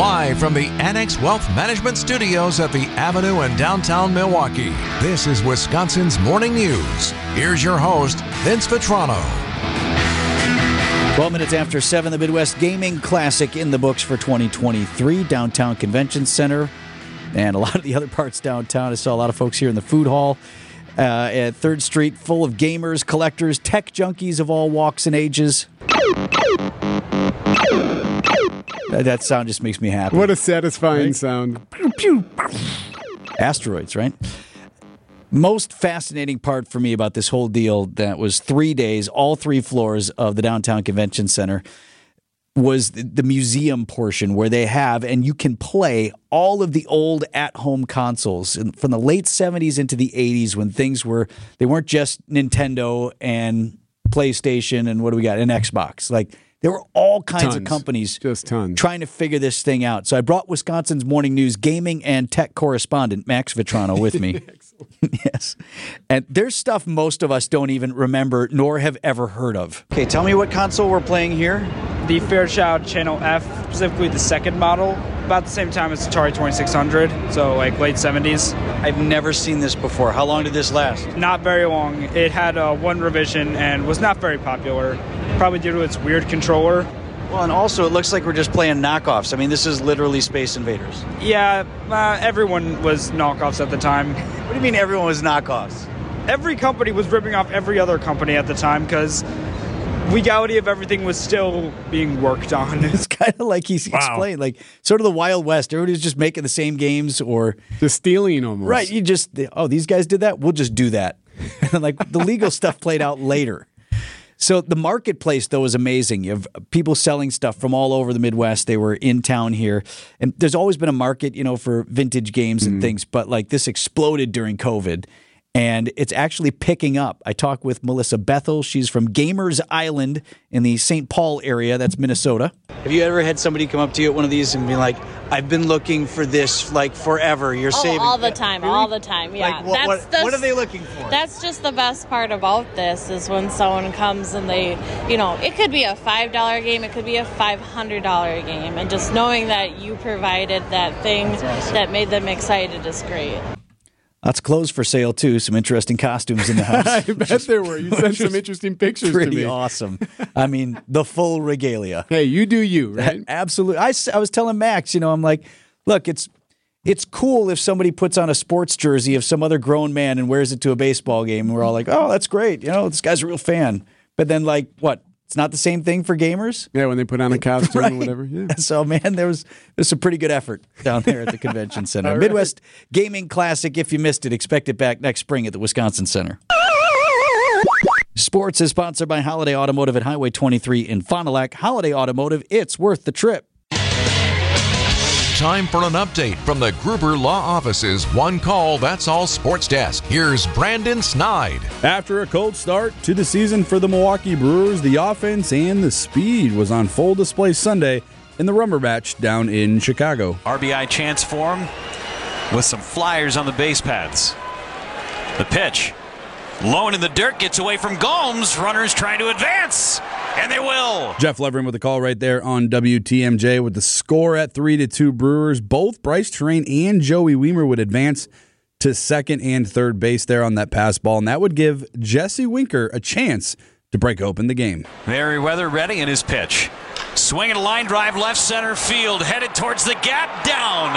Live from the Annex Wealth Management Studios at the Avenue in downtown Milwaukee, this is Wisconsin's Morning News. Here's your host, Vince Vitrano. 12 minutes after 7, the Midwest Gaming Classic in the books for 2023, Downtown Convention Center, and a lot of the other parts downtown. I saw a lot of folks here in the food hall uh, at 3rd Street, full of gamers, collectors, tech junkies of all walks and ages. That, that sound just makes me happy. What a satisfying Right? sound. Pew, pew. Asteroids, right? Most fascinating part for me about this whole deal that was three days, all three floors of the downtown convention center was the, museum portion where they have and you can play all of the old at-home consoles from the late 70s into the 80s when things were they weren't just Nintendo and PlayStation and what do we got an Xbox like there were all kinds of companies Just tons. trying to figure this thing out. So I brought Wisconsin's Morning News gaming and tech correspondent Max Vitrano with me. yes. And there's stuff most of us don't even remember nor have ever heard of. Okay, tell me what console we're playing here. The Fairchild Channel F, specifically the second model, about the same time as Atari 2600, so like late 70s. I've never seen this before. How long did this last? Not very long. It had uh, one revision and was not very popular, probably due to its weird controller. Well, and also it looks like we're just playing knockoffs. I mean, this is literally Space Invaders. Yeah, uh, everyone was knockoffs at the time. What do you mean everyone was knockoffs? Every company was ripping off every other company at the time because legality of everything was still being worked on. It's kind of like he's explained, like sort of the Wild West. Everybody's just making the same games or Just stealing almost. Right. You just, oh, these guys did that. We'll just do that. And like the legal stuff played out later. So the marketplace, though, is amazing. You have people selling stuff from all over the Midwest. They were in town here. And there's always been a market, you know, for vintage games and mm. things. But like this exploded during COVID. And it's actually picking up. I talked with Melissa Bethel. She's from Gamers Island in the St. Paul area. That's Minnesota. Have you ever had somebody come up to you at one of these and be like, I've been looking for this like forever. You're Oh, saving all the time, all the time. Yeah, Like, what, what, the, what are they looking for? That's just the best part about this is when someone comes and they, you know, it could be a five dollar game, it could be a five hundred dollar game, and just knowing that you provided that thing that made them excited is great. Lots of clothes for sale too. Some interesting costumes in the house. I bet there were. You sent some interesting pictures to Pretty me. awesome. I mean, the full regalia. Hey, you do you, right? Absolutely. I, I was telling Max, you know, I'm like, look, it's it's cool if somebody puts on a sports jersey of some other grown man and wears it to a baseball game, and we're all like, oh, that's great. You know, this guy's a real fan. But then, like, what? It's not the same thing for gamers. yeah, when they put on a costume Right. or whatever. Yeah. So man, there was there's some pretty good effort down there at the convention center. Midwest Gaming Classic. If you missed it, expect it back next spring at the Wisconsin Center. Sports is sponsored by Holiday Automotive at Highway 23 in Fond du Lac. Holiday Automotive, it's worth the trip. Time for an update from the Gruber Law Office's One Call That's All Sports Desk. Here's Brandon Snide. After a cold start to the season for the Milwaukee Brewers, the offense and the speed was on full display Sunday in the rubber match down in Chicago. RBI chance for him with some flyers on the base paths. The pitch. Low in the dirt gets away from Gomes. Runners trying to advance, and they will. Jeff Levering with the call right there on WTMJ with the score at 3 to 2 Brewers. Both Brice Turang and Joey Wiemer would advance to second and third base there on that pass ball, and that would give Jesse Winker a chance to break open the game. Merryweather ready in his pitch. Swinging a line drive left center field, headed towards the gap, down.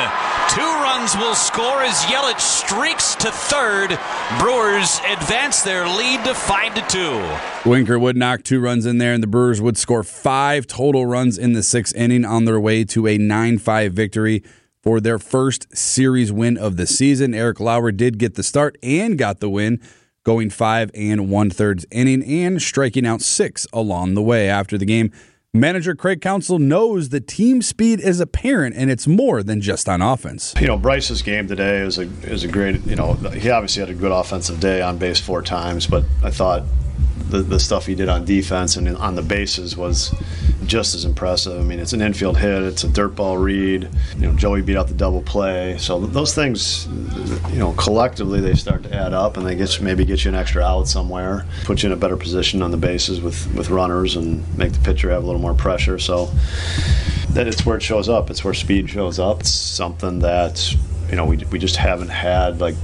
Two runs will score as Yelich streaks to third. Brewers advance their lead to five to two. Winker would knock two runs in there, and the Brewers would score five total runs in the sixth inning on their way to a 9 5 victory for their first series win of the season. Eric Lauer did get the start and got the win, going five and one thirds inning and striking out six along the way. After the game, manager Craig Counsell knows the team speed is apparent and it's more than just on offense. You know, Brice's game today is a is a great. You know, he obviously had a good offensive day on base four times, but I thought the the stuff he did on defense and on the bases was just as impressive. I mean, it's an infield hit, it's a dirt ball read. You know, Joey beat out the double play, so those things, you know, collectively they start to add up, and they get you, maybe get you an extra out somewhere, put you in a better position on the bases with with runners, and make the pitcher have a little more pressure. So that it's where it shows up. It's where speed shows up. It's something that you know we, we just haven't had like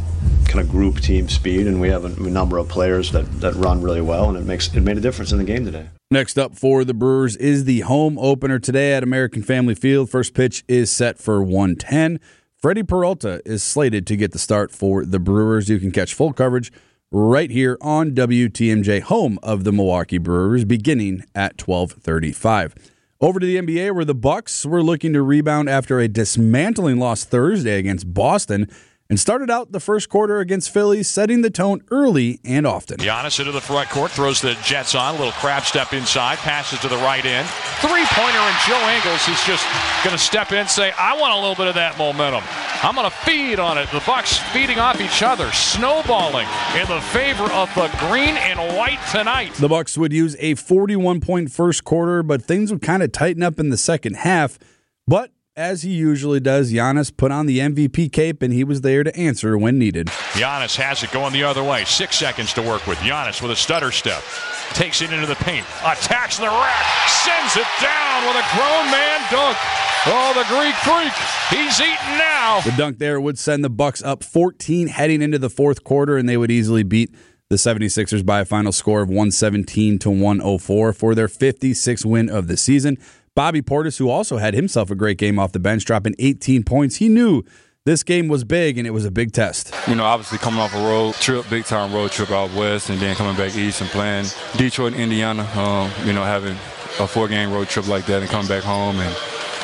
kind of group team speed, and we have a, a number of players that, that run really well, and it makes it made a difference in the game today. Next up for the Brewers is the home opener today at American Family Field. First pitch is set for 110. Freddie Peralta is slated to get the start for the Brewers. You can catch full coverage right here on WTMJ, home of the Milwaukee Brewers, beginning at 1235. Over to the NBA, where the Bucks were looking to rebound after a dismantling loss Thursday against Boston and started out the first quarter against Philly, setting the tone early and often. Giannis into the front court, throws the Jets on, a little crab step inside, passes to the right end. Three pointer, and Joe Ingles is just going to step in say, I want a little bit of that momentum. I'm going to feed on it. The Bucks feeding off each other, snowballing in the favor of the green and white tonight. The Bucks would use a 41 point first quarter, but things would kind of tighten up in the second half. But as he usually does, Giannis put on the MVP cape and he was there to answer when needed. Giannis has it going the other way. Six seconds to work with. Giannis with a stutter step. Takes it into the paint. Attacks the rack. Sends it down with a grown man dunk. Oh, the Greek freak. He's eating now. The dunk there would send the Bucks up 14 heading into the fourth quarter, and they would easily beat the 76ers by a final score of 117 to 104 for their 56th win of the season. Bobby Portis, who also had himself a great game off the bench, dropping 18 points. He knew this game was big and it was a big test. You know, obviously coming off a road trip, big time road trip out west, and then coming back east and playing Detroit Indiana. Um, you know, having a four game road trip like that and coming back home and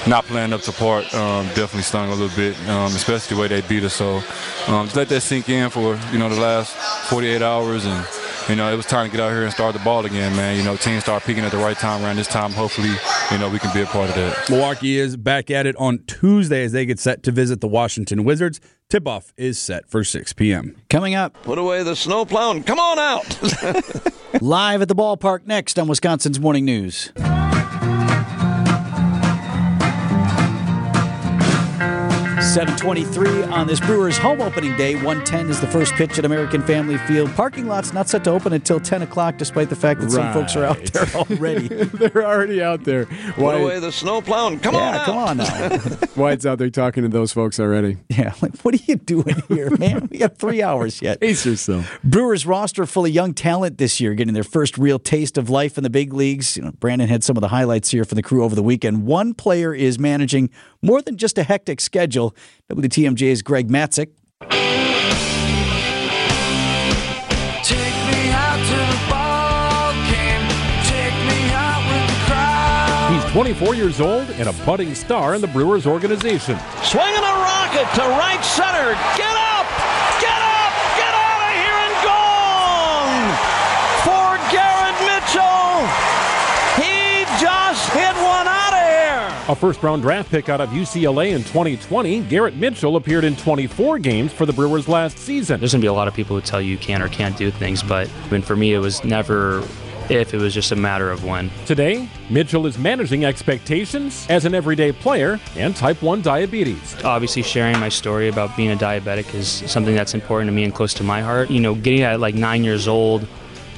not playing up to part um, definitely stung a little bit, um, especially the way they beat us. So um, just let that sink in for you know the last 48 hours and you know, it was time to get out here and start the ball again, man. You know, teams start peaking at the right time around this time. Hopefully, you know, we can be a part of that. Milwaukee is back at it on Tuesday as they get set to visit the Washington Wizards. Tip off is set for 6 p.m. Coming up. Put away the snow plowing. Come on out. Live at the ballpark next on Wisconsin's Morning News. 723 on this Brewers home opening day. 110 is the first pitch at American Family Field. Parking lot's not set to open until 10 o'clock, despite the fact that some folks are out there already. They're already out there. Put away the snow plowing. Come yeah, on out. come on now. White's out there talking to those folks already. yeah, like, what are you doing here, man? We got three hours yet. Pace yourself. Brewers roster full of young talent this year, getting their first real taste of life in the big leagues. You know, Brandon had some of the highlights here for the crew over the weekend. One player is managing more than just a hectic schedule. WTMJ's Greg Matzek. He's 24 years old and a budding star in the Brewers organization. Swinging a rocket to right center. Get up! A first round draft pick out of UCLA in 2020, Garrett Mitchell appeared in 24 games for the Brewers last season. There's going to be a lot of people who tell you you can or can't do things, but I mean, for me, it was never if, it was just a matter of when. Today, Mitchell is managing expectations as an everyday player and type 1 diabetes. Obviously, sharing my story about being a diabetic is something that's important to me and close to my heart. You know, getting at like nine years old,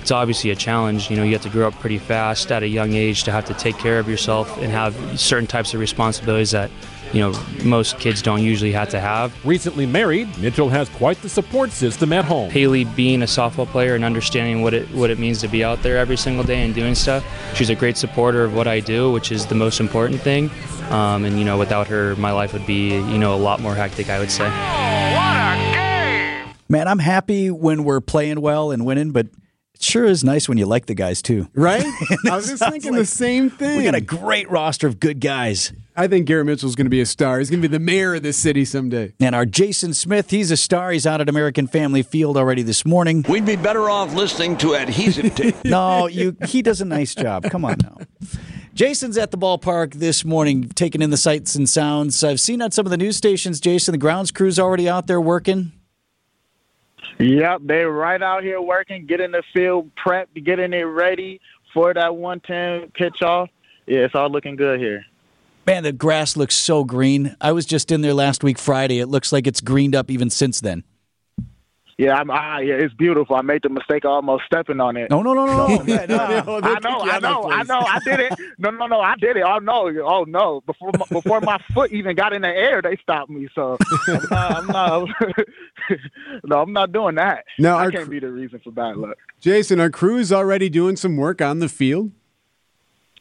it's obviously a challenge. You know, you have to grow up pretty fast at a young age to have to take care of yourself and have certain types of responsibilities that you know most kids don't usually have to have. Recently married, Mitchell has quite the support system at home. Haley being a softball player and understanding what it what it means to be out there every single day and doing stuff. She's a great supporter of what I do, which is the most important thing. Um, and you know, without her, my life would be you know a lot more hectic. I would say. Man, I'm happy when we're playing well and winning, but it sure is nice when you like the guys too. Right? I was just thinking like the same thing. We got a great roster of good guys. I think Garrett Mitchell's going to be a star. He's going to be the mayor of this city someday. And our Jason Smith, he's a star. He's out at American Family Field already this morning. We'd be better off listening to adhesive tape. No, you he does a nice job. Come on now. Jason's at the ballpark this morning, taking in the sights and sounds. I've seen on some of the news stations, Jason, the grounds crew's already out there working. Yep, they're right out here working, getting the field prepped, getting it ready for that 110 pitch off. Yeah, it's all looking good here. Man, the grass looks so green. I was just in there last week Friday. It looks like it's greened up even since then. Yeah, I'm, ah, yeah, it's beautiful. I made the mistake of almost stepping on it. No, no, no, no. So, I know, I know, I know, I did it. No, no, no, I did it. Oh no, oh no! Before my, before my foot even got in the air, they stopped me. So I'm not, I'm not no, I'm not doing that. No, I can't cr- be the reason for bad luck. Jason, are crews already doing some work on the field?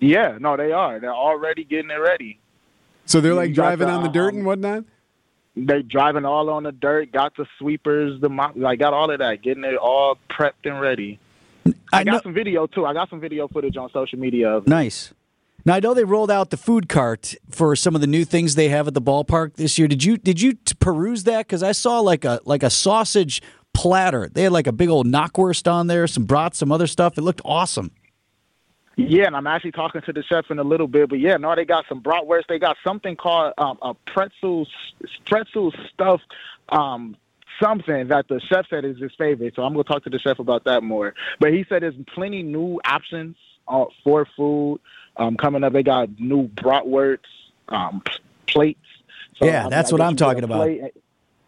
Yeah, no, they are. They're already getting it ready. So they're like driving the, on the dirt um, and whatnot? They driving all on the dirt, got the sweepers, the mop, like got all of that, getting it all prepped and ready. I, got some video too. I got some video footage on social media of Nice. Now I know they rolled out the food cart for some of the new things they have at the ballpark this year. Did you did you peruse that? Because I saw like a like a sausage platter. They had like a big old knockwurst on there, some brats, some other stuff. It looked awesome. Yeah, and I'm actually talking to the chef in a little bit, but yeah, no, they got some bratwurst. They got something called um, a pretzel pretzel stuffed um, something that the chef said is his favorite. So I'm gonna talk to the chef about that more. But he said there's plenty new options uh, for food um, coming up. They got new bratwurst um, plates. Yeah, I that's mean, what I I'm talking about. plate.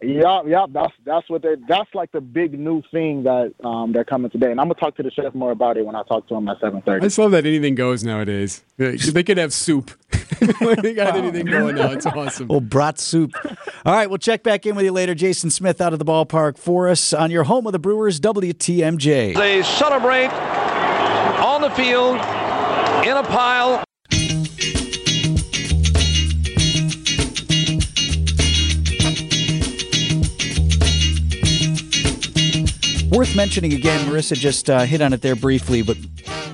Yeah, yeah, that's that's what they that's like the big new thing that um, they're coming today, and I'm gonna talk to the chef more about it when I talk to him at seven thirty. I just love that anything goes nowadays. They they could have soup. they got anything going now. It's awesome. Old brat soup. All right, we'll check back in with you later. Jason Smith out of the ballpark for us on your home of the Brewers, WTMJ. They celebrate on the field in a pile. Worth mentioning again, Marissa just uh, hit on it there briefly, but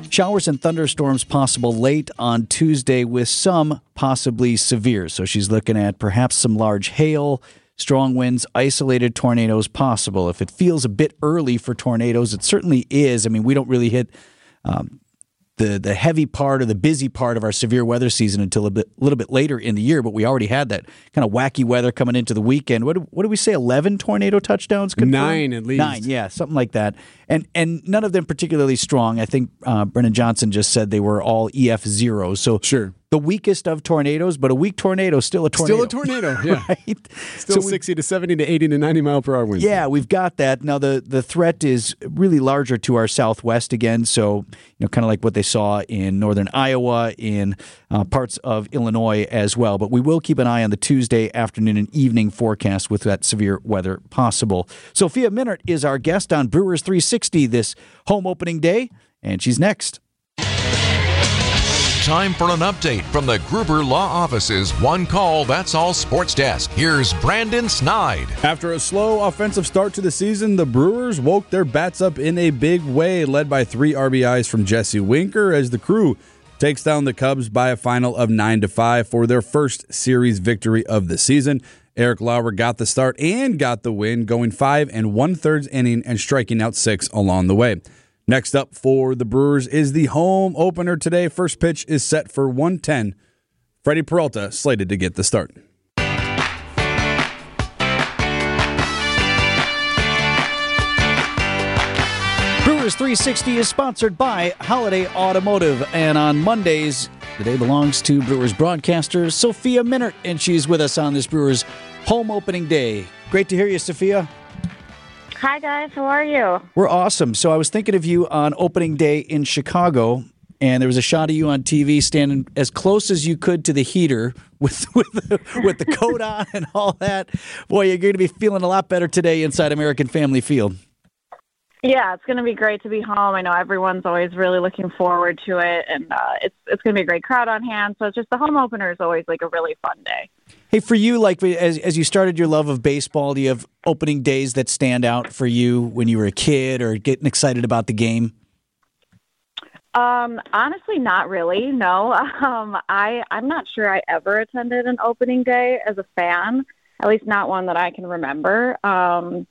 showers and thunderstorms possible late on Tuesday with some possibly severe. So she's looking at perhaps some large hail, strong winds, isolated tornadoes possible. If it feels a bit early for tornadoes, it certainly is. I mean, we don't really hit um, the the heavy part or the busy part of our severe weather season until a bit little bit later in the year, but we already had that kind of wacky weather coming into the weekend. What what do we say? Eleven tornado touchdowns? confirmed? Nine at least. Nine, yeah, something like that. And and none of them particularly strong. I think uh, Brennan Johnson just said they were all EF zeros. So sure, the weakest of tornadoes, but a weak tornado is still a tornado. Still a tornado. Yeah. right? Still So we- 60 to 70 to 80 to 90 mile per hour winds. yeah, we've got that. Now the the threat is really larger to our southwest again. So you know, kind of like what they saw in northern Iowa, in uh, parts of Illinois as well. But we will keep an eye on the Tuesday afternoon and evening forecast with that severe weather possible. Sophia Minnaert is our guest on Brewers 360 this home opening day, and she's next. Time for an update from the Gruber Law Office's One Call That's All Sports Desk. Here's Brandon Snide. After a slow offensive start to the season, the Brewers woke their bats up in a big way, led by three RBIs from Jesse Winker as the crew takes down the Cubs by a final of 9 to 5 for their first series victory of the season. Eric Lauer got the start and got the win, going five and one thirds inning and striking out six along the way. Next up for the Brewers is the home opener today. First pitch is set for 110. Freddie Peralta slated to get the start. Brewers 360 is sponsored by Holiday Automotive, and on Mondays, the day belongs to Brewers broadcaster Sophia Minnaert, and she's with us on this Brewers home opening day. Great to hear you, Sophia. Hi guys, how are you? We're awesome. So I was thinking of you on opening day in Chicago, and there was a shot of you on TV standing as close as you could to the heater with with the, with the coat on and all that. Boy, you're going to be feeling a lot better today inside American Family Field. Yeah, it's going to be great to be home. I know everyone's always really looking forward to it, and uh, it's it's going to be a great crowd on hand. So it's just the home opener is always like a really fun day. Hey, for you, like as as you started your love of baseball, do you have opening days that stand out for you when you were a kid or getting excited about the game? Um, honestly, not really. No, um, I I'm not sure I ever attended an opening day as a fan. At least not one that I can remember. Um,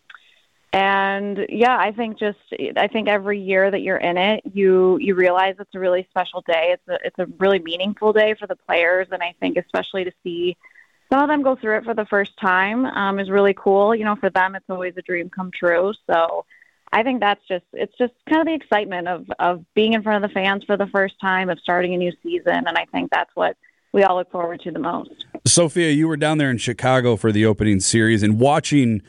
and yeah, I think just I think every year that you're in it, you you realize it's a really special day. It's a it's a really meaningful day for the players, and I think especially to see some of them go through it for the first time um, is really cool. You know, for them, it's always a dream come true. So I think that's just it's just kind of the excitement of of being in front of the fans for the first time, of starting a new season, and I think that's what we all look forward to the most. Sophia, you were down there in Chicago for the opening series and watching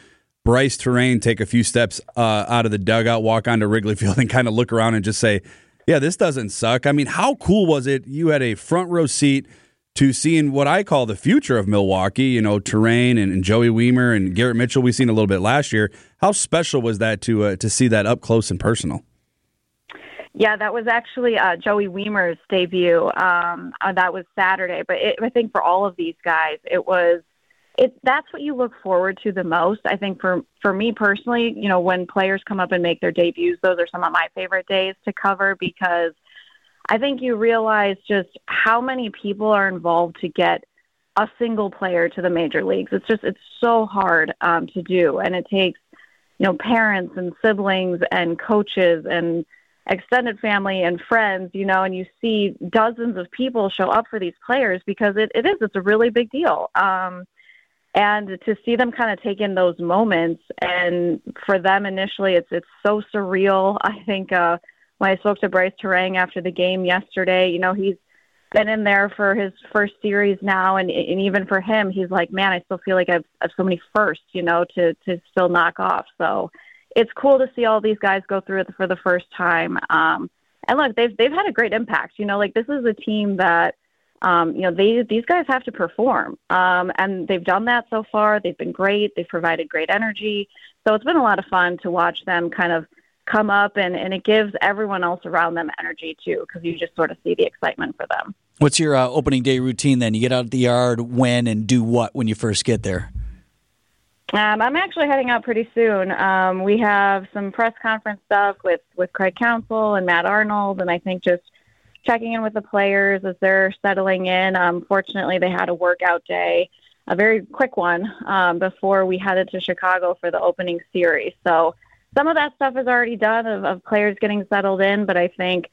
Brice Turang take a few steps uh, out of the dugout, walk onto Wrigley Field, and kind of look around and just say, "Yeah, this doesn't suck." I mean, how cool was it? You had a front row seat to seeing what I call the future of Milwaukee. You know, Turang and, and Joey Wiemer and Garrett Mitchell. we've seen a little bit last year. How special was that to uh, to see that up close and personal? Yeah, that was actually uh, Joey Wiemer's debut. Um, uh, that was Saturday, but it, I think for all of these guys, it was it. That's what you look forward to the most. I think for for me personally, you know, when players come up and make their debuts, those are some of my favorite days to cover because I think you realize just how many people are involved to get a single player to the major leagues. It's just it's so hard um, to do, and it takes you know parents and siblings and coaches and extended family and friends, you know, and you see dozens of people show up for these players because it, it is, it's a really big deal. Um, and to see them kind of take in those moments and for them initially it's it's so surreal. I think uh when I spoke to Brice Turang after the game yesterday, you know, he's been in there for his first series now and and even for him he's like, Man, I still feel like I've, I've so many firsts, you know, to to still knock off. So it's cool to see all these guys go through it for the first time. Um, and look, they've they've had a great impact. You know, like this is a team that um, you know they these guys have to perform, um, and they've done that so far. They've been great. They've provided great energy. So it's been a lot of fun to watch them kind of come up, and and it gives everyone else around them energy too, because you just sort of see the excitement for them. What's your uh, opening day routine then? You get out of the yard when and do what when you first get there? Um, I'm actually heading out pretty soon. Um, we have some press conference stuff with with Craig Counsell and Matt Arnold, and I think just checking in with the players as they're settling in. Um, fortunately, they had a workout day, a very quick one, um, before we headed to Chicago for the opening series. So some of that stuff is already done of, of players getting settled in, but I think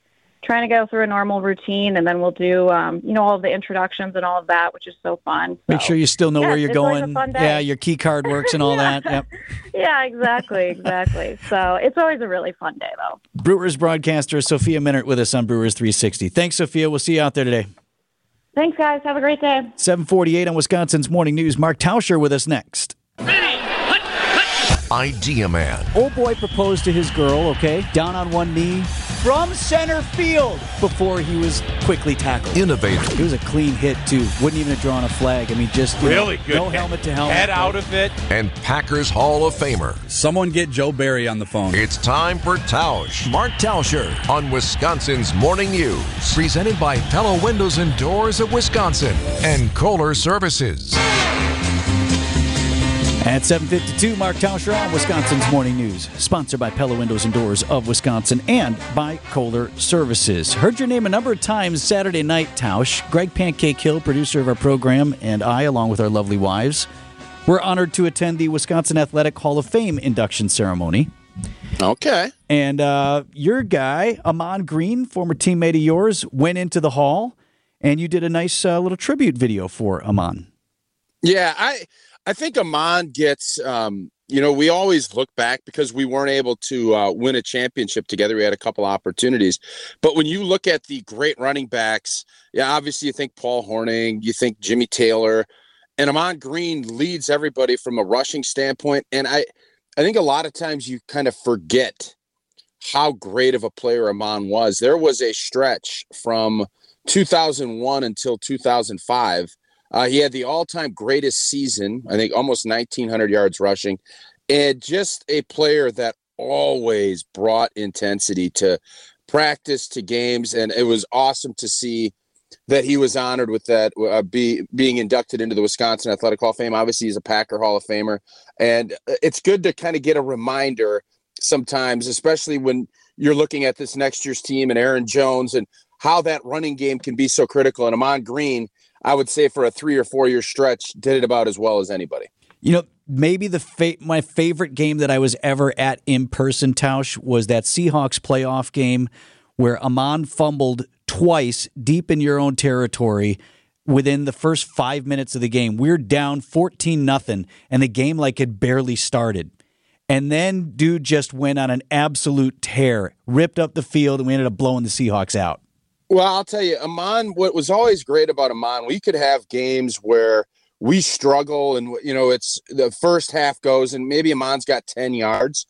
trying to go through a normal routine, and then we'll do, um, you know, all of the introductions and all of that, which is so fun. Make sure you still know yeah, where you're it's always a going. fun. Yeah, your key card works and all Yeah. that. Yep. yeah, exactly, exactly. so it's always a really fun day, though. Brewers broadcaster Sophia Minnaert with us on Brewers 360. Thanks, Sophia. We'll see you out there today. Thanks, guys. Have a great day. 748 on Wisconsin's Morning News. Mark Tauscher with us next. Idea Man. Old boy proposed to his girl, okay, down on one knee from center field before he was quickly tackled. Innovator. It was a clean hit, too. Wouldn't even have drawn a flag. I mean, just you know, Really good no hit. helmet to helmet. Head out of it. And Packers Hall of Famer. Someone get Joe Barry on the phone. It's time for Tausch. Mark Tauscher on Wisconsin's Morning News. Presented by Pella Windows and Doors of Wisconsin and Kohler Services. At 752, Mark Tauscher on Wisconsin's Morning News. Sponsored by Pella Windows and Doors of Wisconsin and by Kohler Services. Heard your name a number of times Saturday night, Tausch. Greg Pancake Hill, producer of our program, and I, along with our lovely wives, were honored to attend the Wisconsin Athletic Hall of Fame induction ceremony. Okay. And uh, your guy, Ahman Green, former teammate of yours, went into the hall, and you did a nice uh, little tribute video for Ahman. Yeah, I I think Ahman gets um, you know, we always look back because we weren't able to uh, win a championship together. We had a couple opportunities. But when you look at the great running backs, yeah, obviously you think Paul Hornung, you think Jimmy Taylor, and Ahman Green leads everybody from a rushing standpoint. And I I think a lot of times you kind of forget how great of a player Ahman was. There was a stretch from 2001 until 2005. Uh, he had the all-time greatest season, I think, almost 1,900 yards rushing, and just a player that always brought intensity to practice, to games, and it was awesome to see that he was honored with that, uh, be being inducted into the Wisconsin Athletic Hall of Fame. Obviously, he's a Packer Hall of Famer, and uh, it's good to kind of get a reminder sometimes, especially when you're looking at this next year's team and Aaron Jones and how that running game can be so critical. And Ahman Green, I would say for a three or four year stretch, did it about as well as anybody. You know, maybe the fa- my favorite game that I was ever at in person, Tausch, was that Seahawks playoff game where Ahman fumbled twice deep in your own territory within the first five minutes of the game. We're down 14 nothing, and the game like had barely started. And then dude just went on an absolute tear, ripped up the field, and we ended up blowing the Seahawks out. Well, I'll tell you, Ahman, what was always great about Ahman, we could have games where we struggle and you know it's the first half goes and maybe Ahman's got 10 yards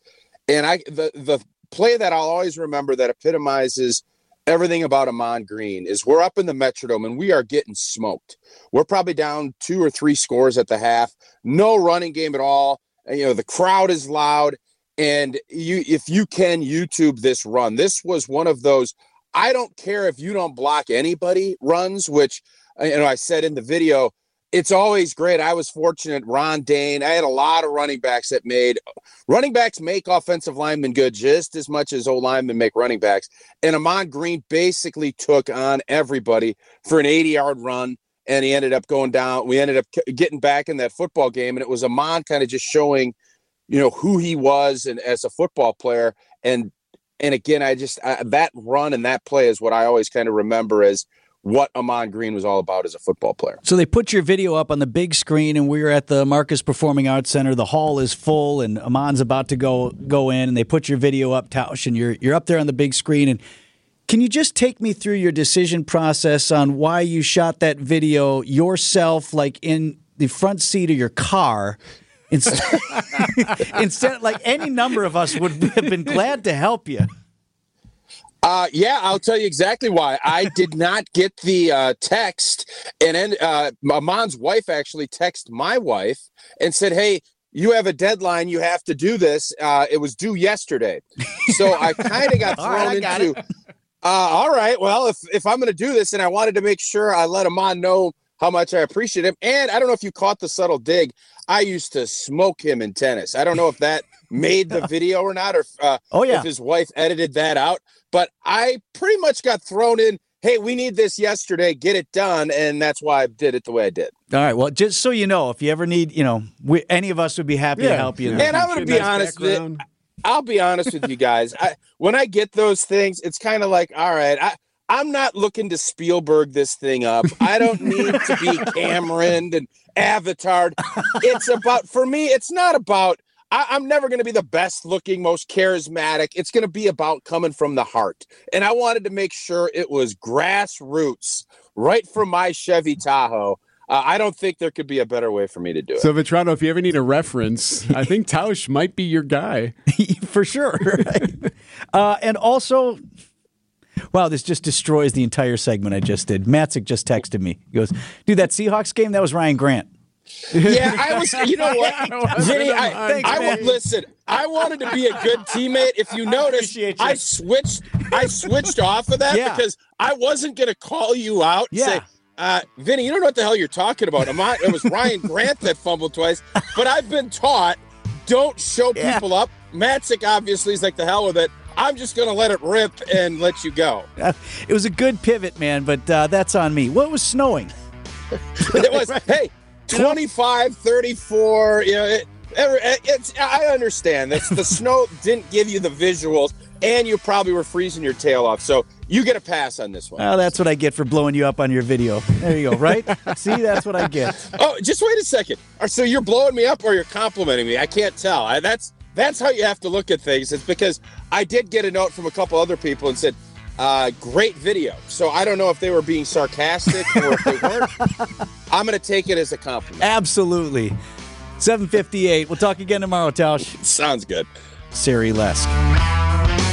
and I the the play that I'll always remember that epitomizes everything about Ahman Green is we're up in the Metrodome and we are getting smoked. We're probably down two or three scores at the half, no running game at all. And, you know, the crowd is loud. And you if you can YouTube this run, this was one of those I don't care if you don't block anybody runs, which uh, you know I said in the video, it's always great. I was fortunate. Ron Dayne. I had a lot of running backs that made running backs make offensive linemen good just as much as old linemen make running backs. And Ahman Green basically took on everybody for an 80 yard run. And he ended up going down. We ended up getting back in that football game. And it was Ahman kind of just showing, you know, who he was and as a football player. And and again, I just I, that run and that play is what I always kind of remember as what Ahman Green was all about as a football player. So they put your video up on the big screen, and we are at the Marcus Performing Arts Center. The hall is full, and Ahman's about to go go in, and they put your video up, Tausch, and you're you're up there on the big screen. And can you just take me through your decision process on why you shot that video yourself, like in the front seat of your car? Instead, instead, like any number of us would have been glad to help you. Uh, yeah, I'll tell you exactly why. I did not get the uh, text, and then uh, Ahman's wife actually texted my wife and said, "Hey, you have a deadline. You have to do this. Uh, it was due yesterday." So I kind of got thrown right, into. Uh, all right, well, if if I'm going to do this, and I wanted to make sure I let Ahman know how much I appreciate him, and I don't know if you caught the subtle dig. I used to smoke him in tennis. I don't know if that made the video or not, or uh, oh yeah, if his wife edited that out. But I pretty much got thrown in. Hey, we need this yesterday. Get it done, and that's why I did it the way I did. All right. Well, just so you know, if you ever need, you know, we, any of us would be happy Yeah. to help you. And I'm going to be honest with you. I'll be honest with you guys. I, when I get those things, it's kind of like, all right, I, I'm not looking to Spielberg this thing up. I don't need to be Cameron and Avatar. It's about, for me, it's not about, I, I'm never going to be the best looking, most charismatic. It's going to be about coming from the heart. And I wanted to make sure it was grassroots right from my Chevy Tahoe. Uh, I don't think there could be a better way for me to do it. So, Vitrano, if you ever need a reference, I think Tausch might be your guy. for sure. right? uh, and also, wow, this just destroys the entire segment I just did. Matzek just texted me. He goes, dude, that Seahawks game, that was Ryan Grant. Yeah, I was. You know what, Vinny? I, Thanks, I listen. I wanted to be a good teammate. If you notice, I, switched. I switched off of that Yeah. because I wasn't going to call you out. and Say, Yeah. uh, Vinny, you don't know what the hell you're talking about. I, it was Ryan Grant that fumbled twice, but I've been taught don't show Yeah. people up. Matzek obviously is like the hell with it. I'm just going to let it rip and let you go. It was a good pivot, man, but uh, that's on me. What was snowing? it was hey 25 34 you know it, it's i understand that's the snow didn't give you the visuals and you probably were freezing your tail off so you get a pass on this one. Well, that's what I get for blowing you up on your video. There you go, right? See, that's what I get. oh just wait a second so you're blowing me up or you're complimenting me i can't tell I, that's that's how you have to look at things it's because i did get a note from a couple other people and said uh, great video so i don't know if they were being sarcastic or if they weren't i'm going to take it as a compliment Absolutely. 758. We'll talk again tomorrow, Tausch. Sounds good. Siri Lesk.